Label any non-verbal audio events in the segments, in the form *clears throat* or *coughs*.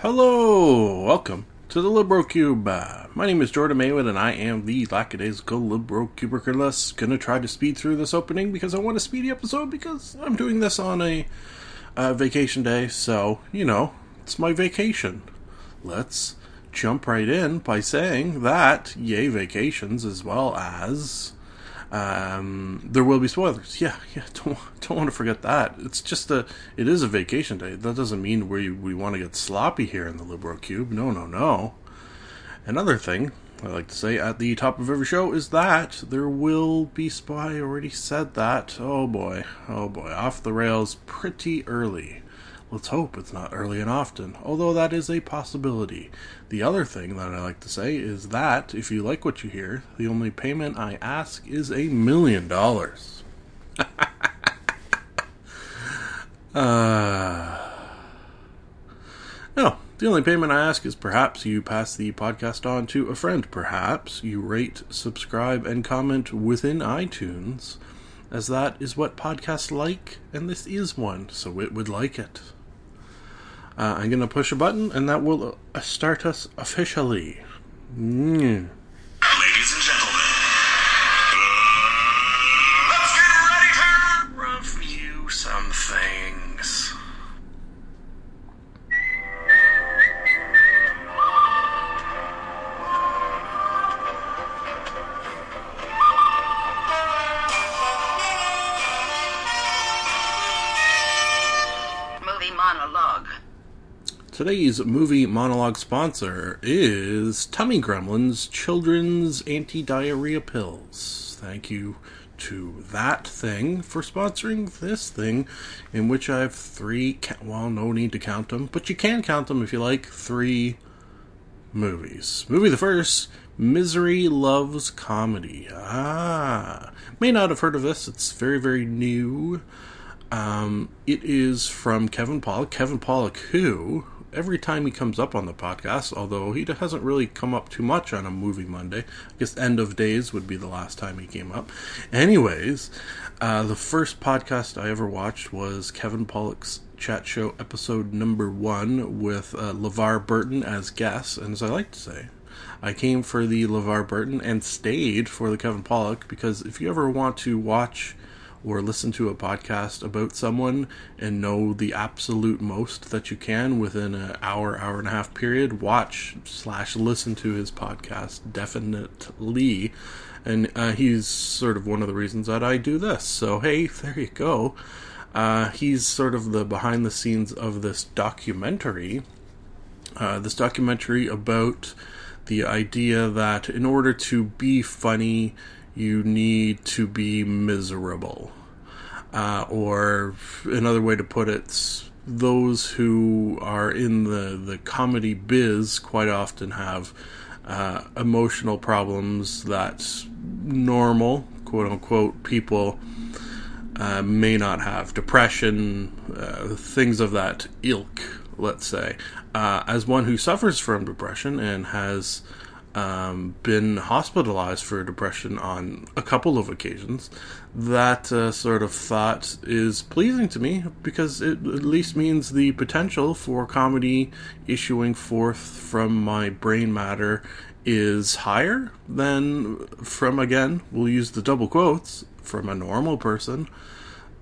Hello, welcome to the LibroCube. Uh, my name is Jordan Maywood, and I am the lackadaisical LibroCubiculus. Gonna try to speed through this opening because I want a speedy episode because I'm doing this on a uh, vacation day, so, you know, it's my vacation. Let's jump right in by saying that, yay, vacations, as well as um, there will be spoilers. Yeah, yeah. *laughs* Don't don't want to forget that. It's just a. It is a vacation day. That doesn't mean we we want to get sloppy here in the Libro Cube. No, no, no. Another thing I like to say at the top of every show is that there will be spy. Already said that. Oh boy, oh boy, off the rails pretty early. Let's hope it's not early and often, although that is a possibility. The other thing that I like to say is that if you like what you hear, the only payment I ask is a million dollars. *laughs* Uh, no, the only payment I ask is perhaps you pass the podcast on to a friend. Perhaps you rate, subscribe, and comment within iTunes, as that is what podcasts like, and this is one, so it would like it. Uh, I'm going to push a button, and that will uh, start us officially. Mm. Today's movie monologue sponsor is Tummy Gremlins Children's Anti Diarrhea Pills. Thank you to that thing for sponsoring this thing, in which I have three, well, no need to count them, but you can count them if you like, three movies. Movie the first Misery Loves Comedy. Ah, may not have heard of this, it's very, very new. Um, it is from Kevin Pollak. Kevin Pollak, who every time he comes up on the podcast, although he hasn't really come up too much on a movie Monday. I guess End of Days would be the last time he came up. Anyways, uh, the first podcast I ever watched was Kevin Pollak's chat show episode number one with uh, LeVar Burton as guest, and as I like to say, I came for the LeVar Burton and stayed for the Kevin Pollak because if you ever want to watch or listen to a podcast about someone and know the absolute most that you can within an hour, hour and a half period, watch slash listen to his podcast definitely. And uh, he's sort of one of the reasons that I do this. So hey, there you go. Uh, he's sort of the behind the scenes of this documentary. Uh, this documentary about the idea that in order to be funny, you need to be miserable. Uh, or another way to put it, those who are in the, the comedy biz quite often have uh, emotional problems that normal, quote unquote, people uh, may not have. Depression, uh, things of that ilk, let's say. Uh, as one who suffers from depression and has um, been hospitalized for depression on a couple of occasions, that uh, sort of thought is pleasing to me because it at least means the potential for comedy issuing forth from my brain matter is higher than from, again, we'll use the double quotes, from a normal person.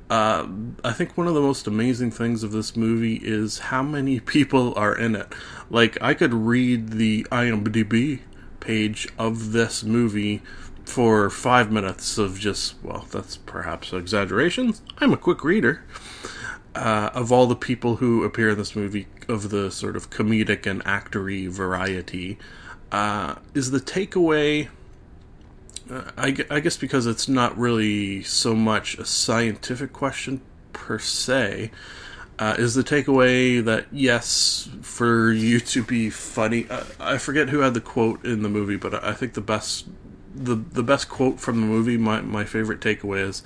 Uh, I think one of the most amazing things of this movie is how many *laughs* people are in it. Like, I could read the IMDb page of this movie for five minutes of just, well, that's perhaps exaggerations. I'm a quick reader. Uh, of all the people who appear in this movie, of the sort of comedic and actory variety, uh, is the takeaway. Uh, I, I guess because it's not really so much a scientific question per se, Uh, is the takeaway that yes, for you to be funny? Uh, I forget who had the quote in the movie, but I think the best the the best quote from the movie, my my favorite takeaway is,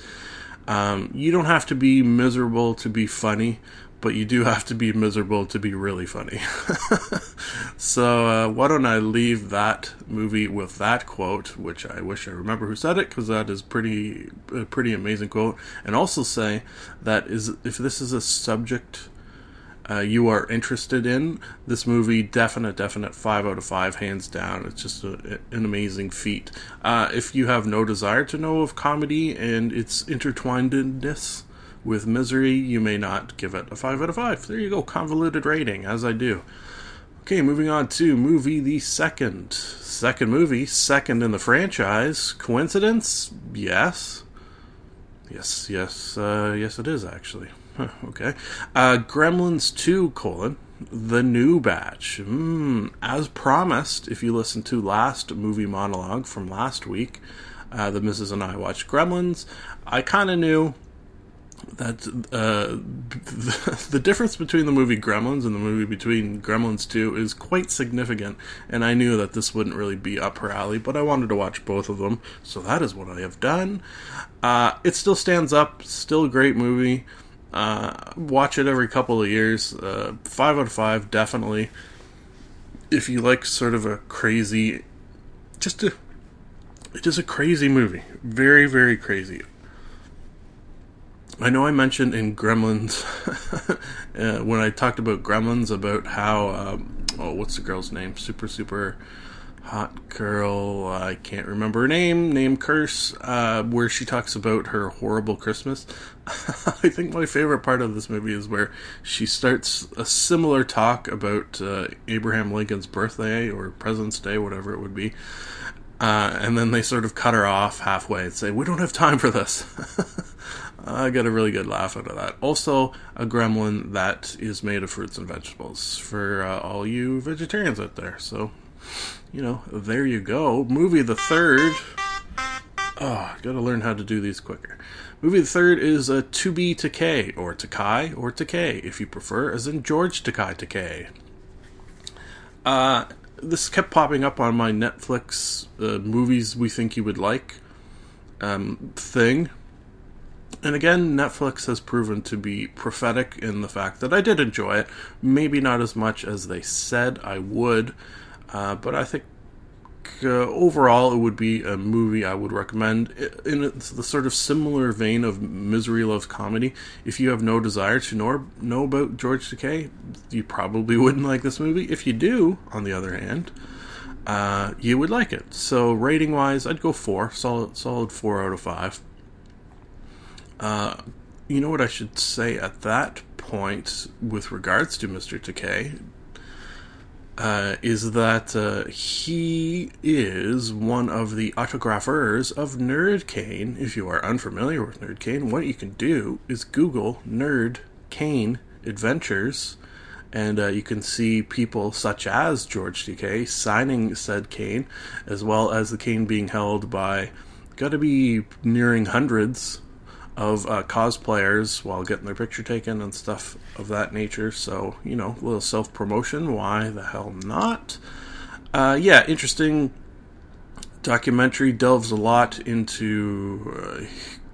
um, "You don't have to be miserable to be funny, but you do have to be miserable to be really funny." *laughs* so uh, why don't I leave that movie with that quote, which I wish I remember who said it because that is pretty a pretty amazing quote, and also say that is if this is a subject uh, you are interested in this movie definite definite 5 out of 5 hands down. It's just a, an amazing feat. Uh, if you have no desire to know of comedy and its intertwinedness with misery you may not give it a 5 out of 5 there you go convoluted rating as i do okay moving on to movie the second second movie second in the franchise coincidence yes yes yes uh, yes it is actually Huh, okay. Uh, Gremlins 2, colon, the new batch. Mm, as promised, if you listen to last movie monologue from last week, uh, the Mrs. and I watched Gremlins, I kind of knew that uh, *laughs* the difference between the movie Gremlins and the movie between Gremlins 2 is quite significant, and I knew that this wouldn't really be up her alley, but I wanted to watch both of them, so that is what I have done. Uh, it still stands up, still a great movie. Uh, watch it every couple of years. Uh, five out of five, definitely. If you like sort of a crazy, just a, it is a crazy movie. Very, very crazy. I know I mentioned in Gremlins *laughs* uh, when I talked about Gremlins about how um, oh what's the girl's name? Super super hot girl. I can't remember her name. Name curse. Uh, where she talks about her horrible Christmas. *laughs* I think my favorite part of this movie is where she starts a similar talk about uh, Abraham Lincoln's birthday or President's Day, whatever it would be. Uh, and then they sort of cut her off halfway and say, "We don't have time for this." *laughs* I got a really good laugh out of that. Also, a gremlin that is made of fruits and vegetables for uh, all you vegetarians out there. So, you know, there you go. Movie the third. Oh, gotta learn how to do these quicker. Movie the third is a To Be Takei, or Takai, or Takei, if you prefer, as in George Takai Takei. Uh, this kept popping up on my Netflix uh, movies we think you would like um, thing. And again, Netflix has proven to be prophetic in the fact that I did enjoy it. Maybe not as much as they said I would, uh, but I think uh, overall it would be a movie I would recommend in the sort of similar vein of Misery Loves Comedy. If you have no desire to know, know about George Takei, you probably *laughs* wouldn't like this movie. If you do, on the other hand, uh, you would like it. So rating wise, I'd go four, solid, solid four out of five. Uh, you know what I should say at that point with regards to Mr. Takei uh, is that uh, he is one of the autographers of Nerd Cane. If you are unfamiliar with Nerd Cane, what you can do is Google Nerd Cane Adventures, and uh, you can see people such as George Takei signing said cane, as well as the cane being held by, got to be nearing hundreds of uh, cosplayers while getting their picture taken and stuff of that nature. So, you know, a little self promotion. Why the hell not? Uh, yeah, interesting documentary. Delves a lot into uh,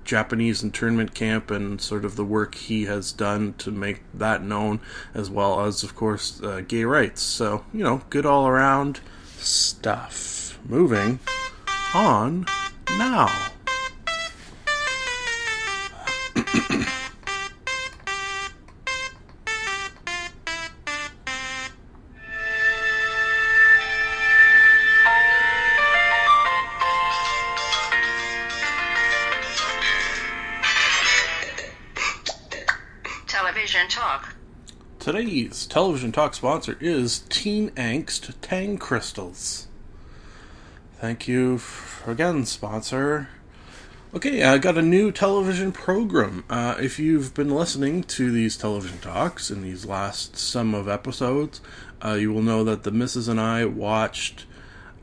Japanese internment camp and sort of the work he has done to make that known, as well as, of course, uh, gay rights. So, you know, good all around stuff. Moving on now. Today's television talk sponsor is Teen Angst Tang Crystals. Thank you f- again, sponsor. Okay, I got a new television program. Uh, if you've been listening to these television talks in these last some of episodes, uh, you will know that the missus and I watched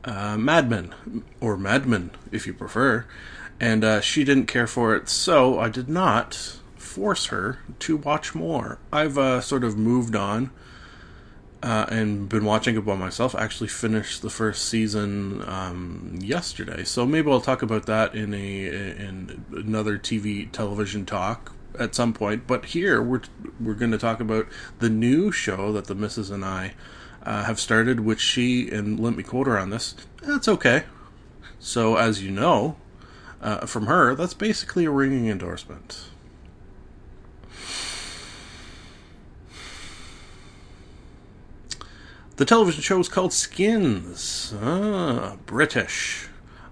uh, Mad Men, or Mad Men, if you prefer, and uh, she didn't care for it, so I did not force her to watch more. I've uh, sort of moved on uh, and been watching it by myself. I actually finished the first season um, yesterday, so maybe I'll talk about that in a in another TV television talk at some point. But here we're we're going to talk about the new show that the missus and I uh, have started, which she and let me quote her on this. That's okay. So as you know uh, from her, that's basically a ringing endorsement. The television show is called Skins. Ah, British.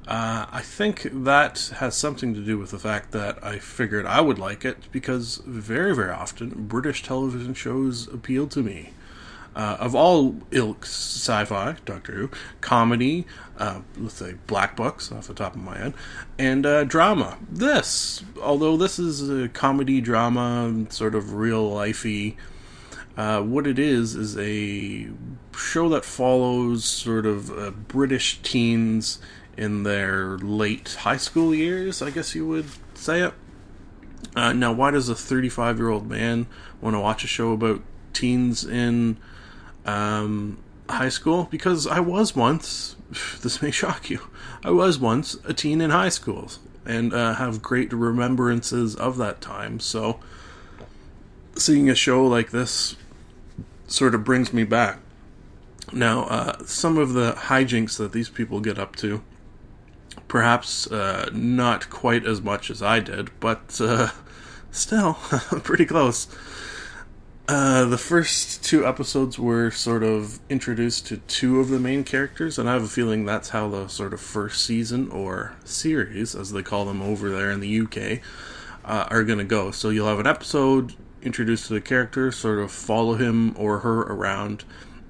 Uh, I think that has something to do with the fact that I figured I would like it because very, very often British television shows appeal to me. Uh, of all ilks, sci-fi, Doctor Who, comedy, uh, let's say black books off the top of my head, and uh, drama. This, although this is a comedy drama, sort of real lifey, uh, what it is is a show that follows sort of uh, British teens in their late high school years, I guess you would say it. Uh, now, why does a 35 year old man want to watch a show about teens in um, high school? Because I was once, *laughs* this may shock you, I was once a teen in high school and uh, have great remembrances of that time. So, seeing a show like this sort of brings me back. Now, uh, some of the hijinks that these people get up to, perhaps uh, not quite as much as I did, but uh, *laughs* still *laughs* pretty close. Uh, the first two episodes were sort of introduced to two of the main characters, and I have a feeling that's how the sort of first season or series, as they call them over there in the UK, uh, are going to go. So you'll have an episode introduced to the character, sort of follow him or her around,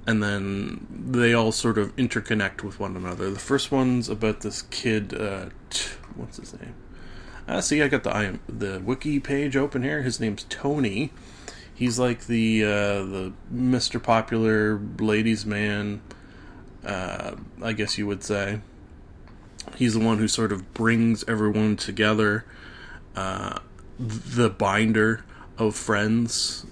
and then they all sort of interconnect with one another. The first one's about this kid. Uh, t- what's his name? Uh, see, I got the I the wiki page open here. His name's Tony. He's like the uh, the Mister Popular ladies' man. Uh, I guess you would say. He's the one who sort of brings everyone together. Uh, the binder of friends.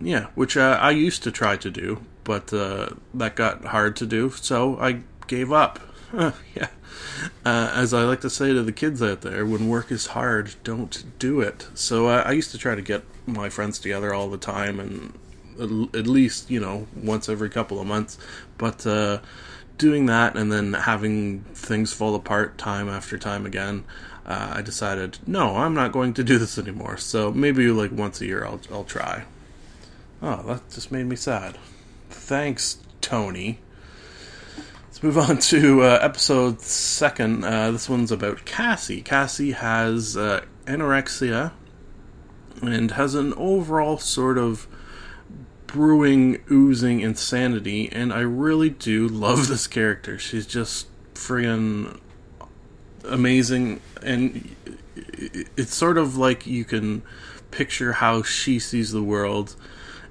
Yeah, which uh, I used to try to do, but uh, that got hard to do, so I gave up. *laughs* yeah. Uh, as I like to say to the kids out there, when work is hard, don't do it. So I used to try to get my friends together all the time, and at least you know once every couple of months. But uh, doing that and then having things fall apart time after time again, uh, I decided, no, I'm not going to do this anymore. So maybe like once a year I'll, I'll try. Oh, that just made me sad. Thanks, Tony. Let's move on to uh, episode second. Uh, this one's about Cassie. Cassie has uh, anorexia and has an overall sort of brewing, oozing insanity, and I really do love this character. She's just friggin' amazing, and it's sort of like you can picture how she sees the world,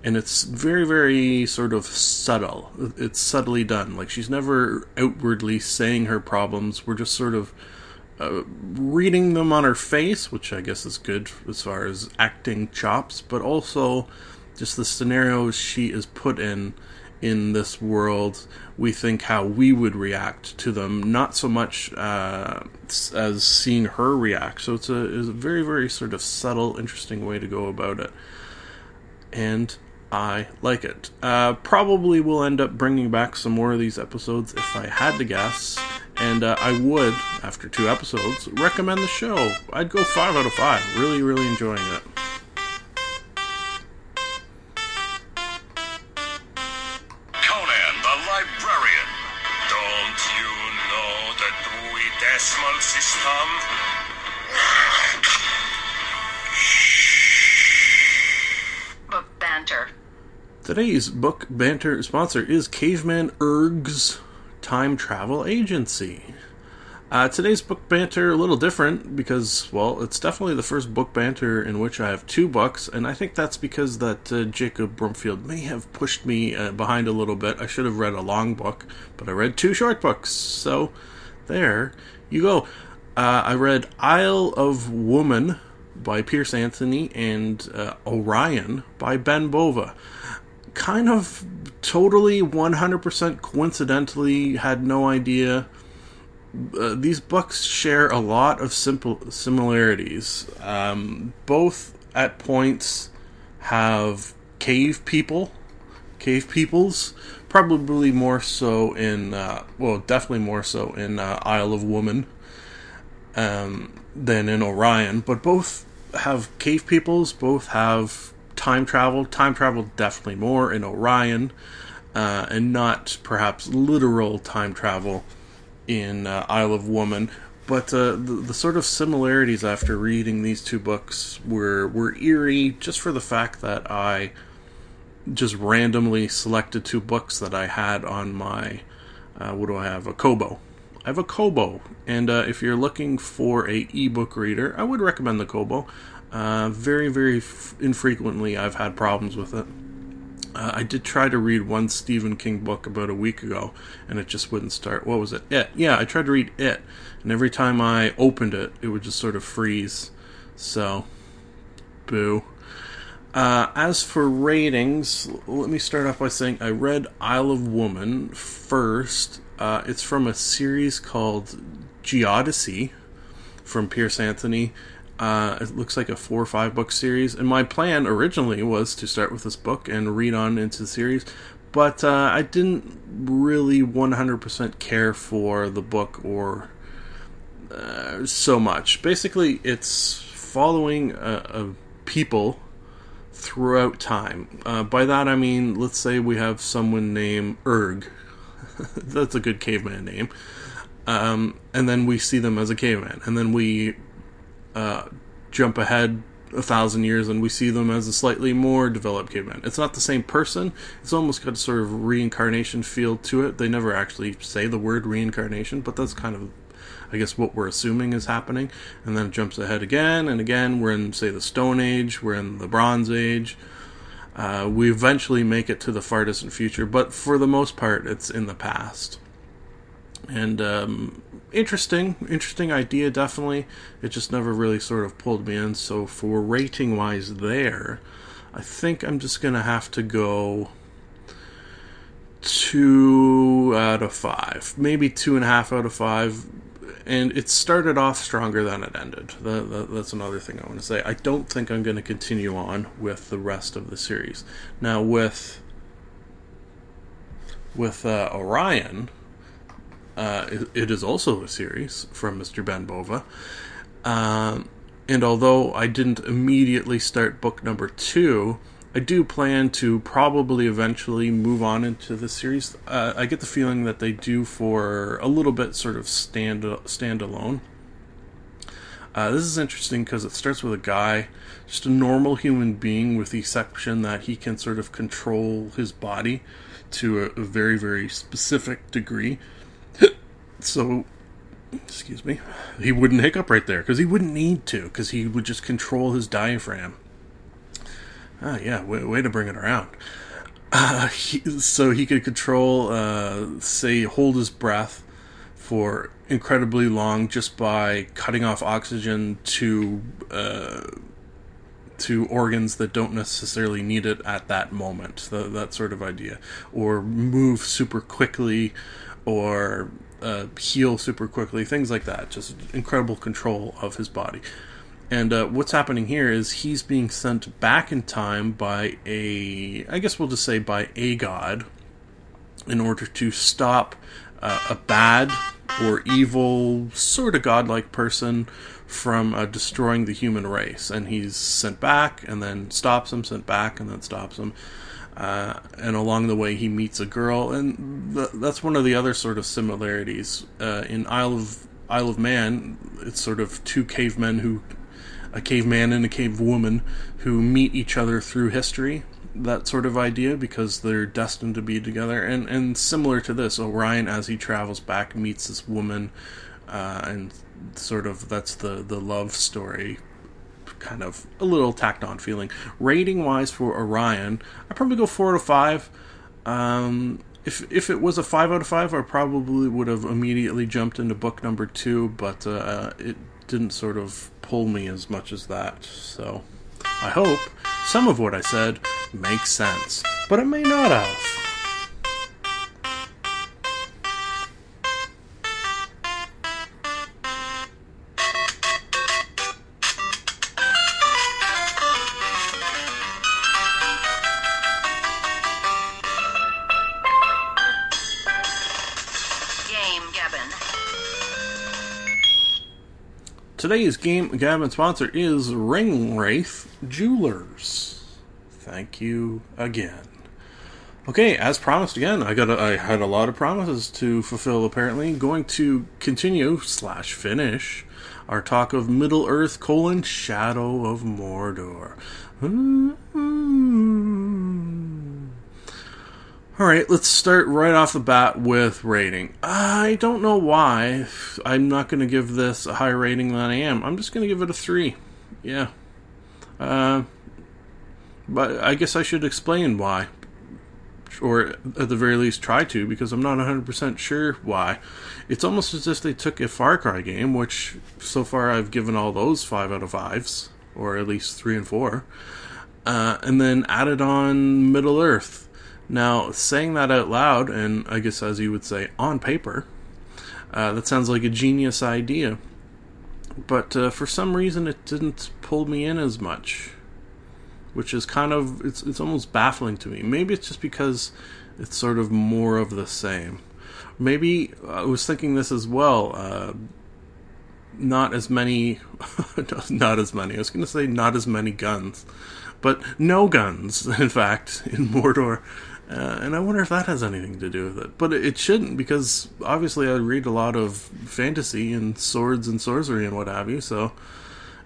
and it's very, very sort of subtle. It's subtly done. Like she's never outwardly saying her problems. We're just sort of uh, reading them on her face, which I guess is good as far as acting chops, but also just the scenarios she is put in in this world, we think how we would react to them, not so much uh, as seeing her react. So it's a, it's a very, very sort of subtle, interesting way to go about it. And I like it. Uh, probably will end up bringing back some more of these episodes if I had to guess. And uh, I would, after two episodes, recommend the show. I'd go five out of five. Really, really enjoying it. Dewey Decimal System? Book banter. Today's book banter sponsor is Caveman Erg's Time Travel Agency. Uh, today's book banter a little different because, well, it's definitely the first book banter in which I have two books, and I think that's because that uh, Jacob Brumfield may have pushed me uh, behind a little bit. I should have read a long book, but I read two short books, so there you go. Uh, I read Isle of Woman by Piers Anthony and uh, Orion by Ben Bova. Kind of totally 100% coincidentally, had no idea. Uh, these books share a lot of simple similarities. Um, both at points have cave people, cave peoples, probably more so in, uh, well, definitely more so in uh, Isle of Woman um, than in Orion, but both have cave peoples, both have time travel. Time travel definitely more in Orion, uh, and not perhaps literal time travel in uh, Isle of Woman. But uh, the, the sort of similarities after reading these two books were were eerie, just for the fact that I just randomly selected two books that I had on my uh, what do I have a Kobo. I have a Kobo, and uh, if you're looking for a ebook reader, I would recommend the Kobo. Uh, very, very f- infrequently, I've had problems with it. Uh, I did try to read one Stephen King book about a week ago, and it just wouldn't start. What was it? It. Yeah, I tried to read it, and every time I opened it, it would just sort of freeze. So, boo. Uh, as for ratings, let me start off by saying I read Isle of Woman first. Uh, it's from a series called Geodyssey from Piers Anthony. Uh, it looks like a four or five book series, and my plan originally was to start with this book and read on into the series, but uh, I didn't really 100% care for the book or uh, so much. Basically, it's following a, a people throughout time. Uh, by that I mean, let's say we have someone named Erg. *laughs* That's a good caveman name. Um, and then we see them as a caveman, and then we uh, jump ahead a thousand years and we see them as a slightly more developed caveman. It's not the same person. It's almost got a sort of reincarnation feel to it. They never actually say the word reincarnation, but that's kind of, I guess, what we're assuming is happening. And then it jumps ahead again and again. We're in, say, the Stone Age. We're in the Bronze Age. Uh, we eventually make it to the far distant future, but for the most part, it's in the past. And um, interesting, interesting idea, definitely. It just never really sort of pulled me in. So for rating wise, there, I think I'm just gonna have to go two out of five, maybe two and a half out of five. And it started off stronger than it ended. That, that, that's another thing I want to say. I don't think I'm going to continue on with the rest of the series. Now with with uh, Orion, uh, it, it is also a series from Mr. Ben Bova. Um, and although I didn't immediately start book number two, I do plan to probably eventually move on into the series. Uh, I get the feeling that they do for a little bit sort of stand standalone. Uh, this is interesting because it starts with a guy, just a normal human being, with the exception that he can sort of control his body to a, a very, very specific degree. *coughs* so, excuse me, he wouldn't hiccup right there because he wouldn't need to because he would just control his diaphragm. Ah, yeah, way, way to bring it around. Uh, he, so he could control, uh, say, hold his breath for incredibly long just by cutting off oxygen to uh, to organs that don't necessarily need it at that moment. That sort of idea, or move super quickly, or uh, heal super quickly, things like that. Just incredible control of his body. And uh, what's happening here is he's being sent back in time by a, I guess we'll just say by a god, in order to stop uh, a bad or evil, sort of godlike person from uh, destroying the human race. And he's sent back and then stops him, sent back and then stops him. Uh, and along the way, he meets a girl, and th- that's one of the other sort of similarities uh, in Isle of Isle of Man. It's sort of two cavemen who, a caveman and a cave woman, who meet each other through history. That sort of idea, because they're destined to be together, and and similar to this, Orion, as he travels back, meets this woman, uh, and sort of that's the the love story kind of a little tacked on feeling. Rating wise for Orion, I probably go four out of five. Um, if if it was a five out of five, I probably would have immediately jumped into book number two. But uh, it didn't sort of pull me as much as that. So I hope some of what I said makes sense, but it may not have. Today's game Gabbin' sponsor is Ringwraith Jewelers. Thank you again. Okay, as promised again, I got a, I had a lot of promises to fulfill. Apparently, going to continue slash finish our talk of Middle Earth colon Shadow of Mordor. Mm-hmm. All right, let's start right off the bat with rating. I don't know why I'm not going to give this a higher rating than I am. I'm just going to give it a three. Yeah. Uh, but I guess I should explain why. Or at the very least try to, because I'm not 100% sure why. It's almost as if they took a Far Cry game, which so far I've given all those 5 out of 5s, or at least 3 and 4, uh, and then added on Middle Earth. Now, saying that out loud, and I guess as you would say, on paper, uh, that sounds like a genius idea. But uh, for some reason, it didn't pull me in as much, which is kind of it's it's almost baffling to me. Maybe it's just because it's sort of more of the same. Maybe I was thinking this as well. Uh, not as many, *laughs* not as many. I was going to say not as many guns, but no guns. *laughs* In fact, in Mordor. Uh, and I wonder if that has anything to do with it. But it shouldn't, because obviously I read a lot of fantasy and swords and sorcery and what have you. So,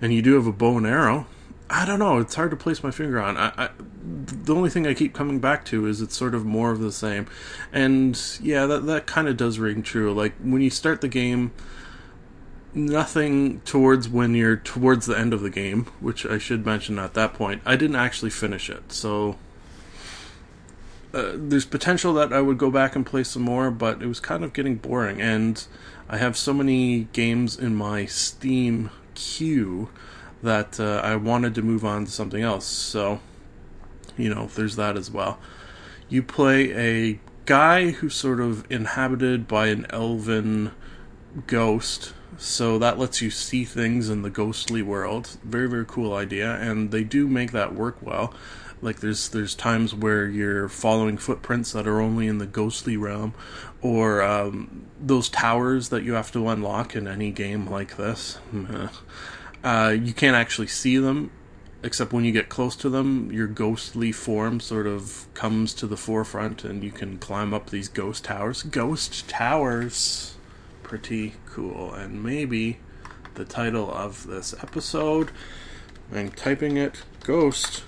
and you do have a bow and arrow. I don't know. It's hard to place my finger on. I, I, the only thing I keep coming back to is it's sort of more of the same. And yeah, that that kind of does ring true. Like when you start the game, nothing towards when you're towards the end of the game, which I should mention at that point. I didn't actually finish it, so uh, there's potential that I would go back and play some more, but it was kind of getting boring, and I have so many games in my Steam queue that uh, I wanted to move on to something else. So, you know, there's that as well. You play a guy who's sort of inhabited by an elven ghost. So that lets you see things in the ghostly world. Very, very cool idea, and they do make that work well. Like there's there's times where you're following footprints that are only in the ghostly realm, or um, those towers that you have to unlock in any game like this. Uh, you can't actually see them, except when you get close to them, your ghostly form sort of comes to the forefront, and you can climb up these ghost towers. Ghost towers, pretty cool, and maybe the title of this episode. I'm typing it Ghost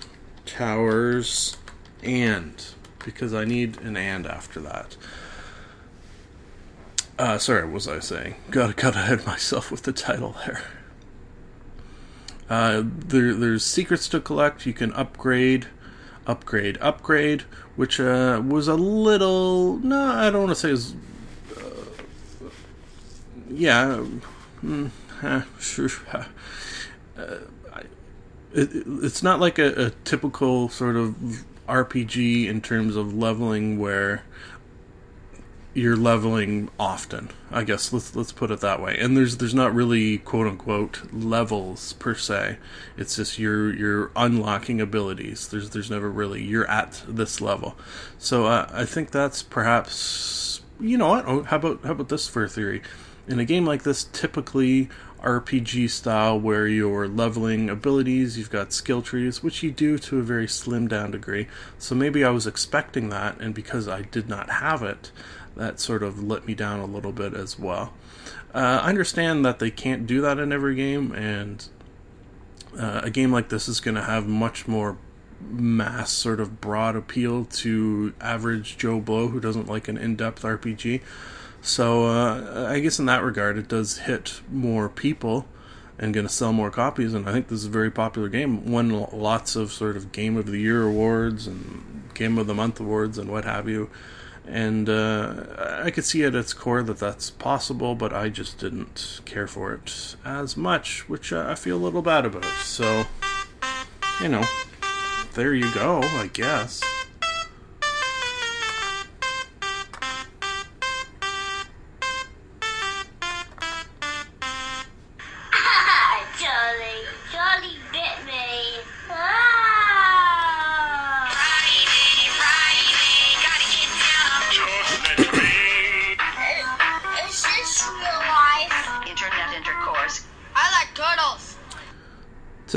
Towers and because I need an and after that. Uh, sorry, what was I saying? Got *laughs* got ahead of myself with the title there. Uh, there, there's secrets to collect. You can upgrade, upgrade, upgrade, which uh, was a little. No, I don't want to say is. Uh, yeah, mm, eh, *laughs* sure. *laughs* Uh, it, it's not like a, a, typical sort of RPG in terms of leveling where you're leveling often. I guess let's let's put it that way. And there's there's not really quote unquote levels per se. It's just you're you're unlocking abilities. There's there's never really you're at this level. So uh, I think that's perhaps you know what? Oh, how about how about this for a theory? In a game like this, typically RPG style where you're leveling abilities, you've got skill trees, which you do to a very slim down degree. So maybe I was expecting that, and because I did not have it, that sort of let me down a little bit as well. Uh, I understand that they can't do that in every game, and uh, a game like this is going to have much more mass sort of broad appeal to average Joe Blow who doesn't like an in depth RPG. So uh, I guess in that regard, it does hit more people and going to sell more copies. And I think this is a very popular game. Won lots of sort of Game of the Year awards and Game of the Month awards and what have you. and uh, I could see at its core that that's possible, but I just didn't care for it as much, which I feel a little bad about. So, you know, there you go, I guess.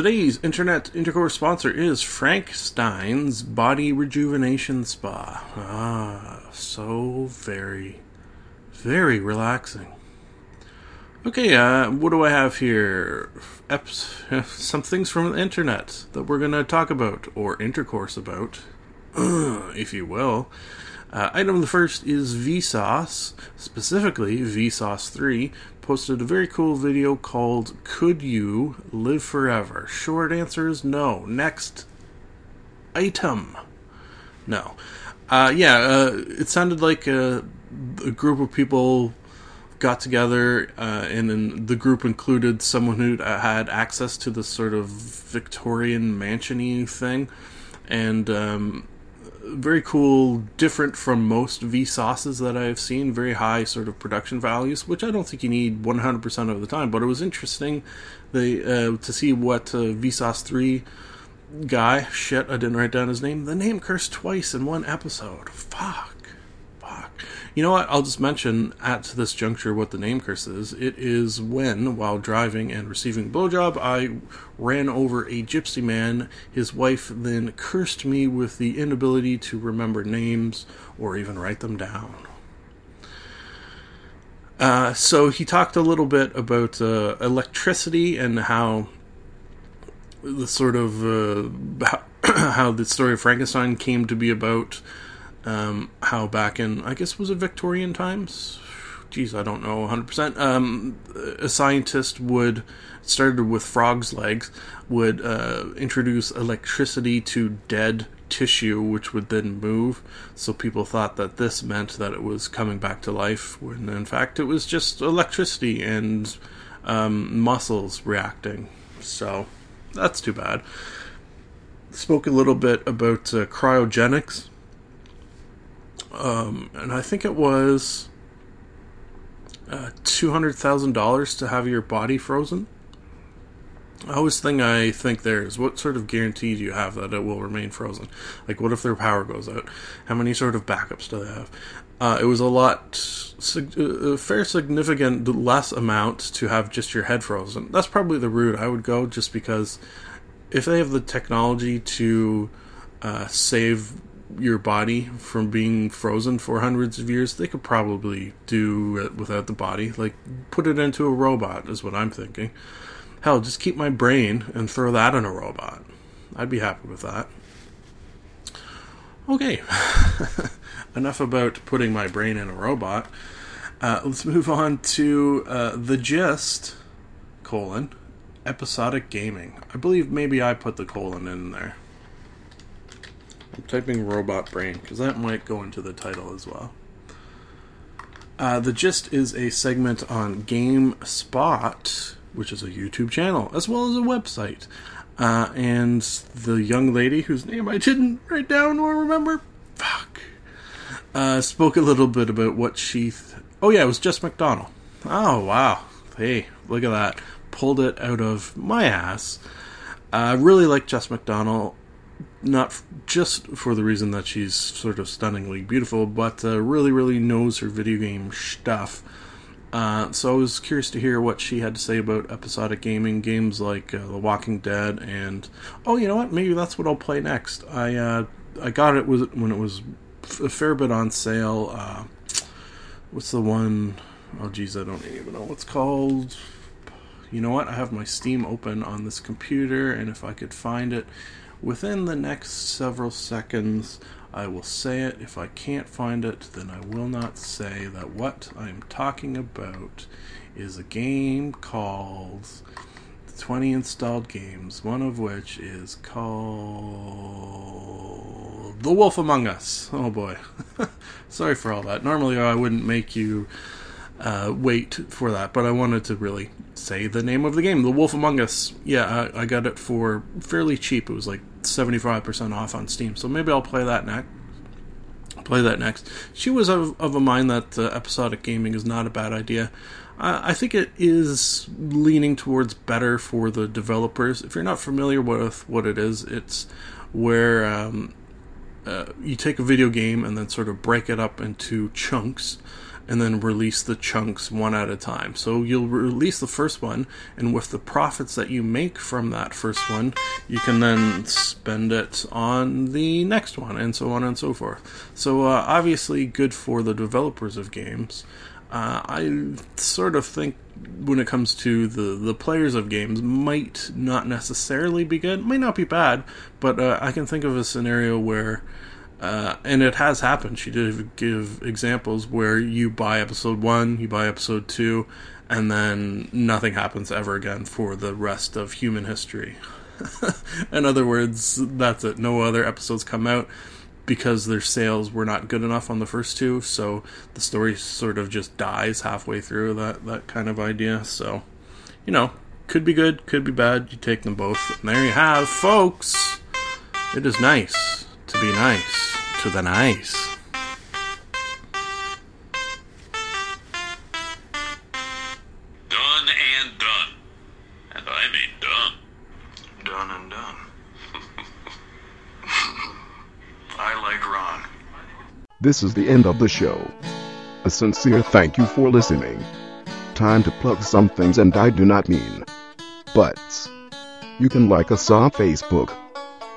Today's internet intercourse sponsor is Frank Stein's Body Rejuvenation Spa. Ah, so very, very relaxing. Okay, uh, what do I have here? Eps- *laughs* some things from the internet that we're going to talk about, or intercourse about, *clears throat* if you will. Uh, item the first is Vsauce, specifically Vsauce 3, posted a very cool video called Could You Live Forever? Short answer is no. Next item. No. Uh, yeah, uh, it sounded like a, a group of people got together, uh, and then the group included someone who had access to this sort of Victorian mansiony thing, and um, very cool, different from most V sauces that I've seen. Very high sort of production values, which I don't think you need 100% of the time. But it was interesting they, uh, to see what uh, V Sauce 3 guy, shit, I didn't write down his name, the name cursed twice in one episode. Fuck. Fuck. You know what? I'll just mention at this juncture what the name curse is. It is when, while driving and receiving blowjob, I ran over a gypsy man. His wife then cursed me with the inability to remember names or even write them down. Uh, so he talked a little bit about uh, electricity and how the sort of uh, how *clears throat* the story of Frankenstein came to be about. Um, how back in I guess was it Victorian times? Geez, I don't know 100%. Um, a scientist would started with frogs' legs would uh, introduce electricity to dead tissue, which would then move. So people thought that this meant that it was coming back to life, when in fact it was just electricity and um, muscles reacting. So that's too bad. Spoke a little bit about uh, cryogenics. Um, and I think it was uh, two hundred thousand dollars to have your body frozen. I always think I think there is what sort of guarantee do you have that it will remain frozen? Like, what if their power goes out? How many sort of backups do they have? Uh, it was a lot, sig- a fair significant less amount to have just your head frozen. That's probably the route I would go, just because if they have the technology to uh, save your body from being frozen for hundreds of years, they could probably do it without the body. Like, put it into a robot, is what I'm thinking. Hell, just keep my brain and throw that in a robot. I'd be happy with that. Okay, *laughs* enough about putting my brain in a robot. Uh, let's move on to uh, the gist colon episodic gaming. I believe maybe I put the colon in there. I'm typing robot brain because that might go into the title as well. Uh, the gist is a segment on GameSpot, which is a YouTube channel as well as a website. Uh, and the young lady whose name I didn't write down or remember, fuck, uh, spoke a little bit about what she. Th- oh yeah, it was Jess McDonell. Oh wow, hey, look at that, pulled it out of my ass. I really like Jess McDonell not just for the reason that she's sort of stunningly beautiful, but uh, really, really knows her video game stuff. Uh, so I was curious to hear what she had to say about episodic gaming, games like uh, The Walking Dead, and oh, you know what? Maybe that's what I'll play next. I uh, I got it when it was a fair bit on sale. Uh, what's the one oh geez, I don't even know what's called. You know what? I have my Steam open on this computer, and if I could find it within the next several seconds, I will say it. If I can't find it, then I will not say that what I'm talking about is a game called 20 installed games, one of which is called The Wolf Among Us. Oh boy. *laughs* Sorry for all that. Normally I wouldn't make you uh, wait for that, but I wanted to really say the name of the game, The Wolf Among Us. Yeah, I, I got it for fairly cheap. It was like 75% off on Steam, so maybe I'll play that next. Play that next. She was of, of a mind that uh, episodic gaming is not a bad idea. I think it is leaning towards better for the developers. If you're not familiar with what it is, it's where um, uh, you take a video game and then sort of break it up into chunks and then release the chunks one at a time. So you'll release the first one, and with the profits that you make from that first one, you can then spend it on the next one, and so on and so forth. So uh, obviously, good for the developers of games. Uh, I sort of think when it comes to the, the players of games might not necessarily be good, might not be bad, but uh, I can think of a scenario where uh, and it has happened. She did give examples where you buy episode one, you buy episode two, and then nothing happens ever again for the rest of human history. *laughs* In other words, that's it. No other episodes come out because their sales were not good enough on the first two, so the story sort of just dies halfway through that that kind of idea. So, you know, could be good, could be bad. You take them both, and there you have, folks. It is nice to be nice to the nice. Done and done. And I mean done. Done and done. *laughs* I like Ron. This is the end of the show. A sincere thank you for listening. Time to plug some things, and I do not mean butts. You can like us on Facebook.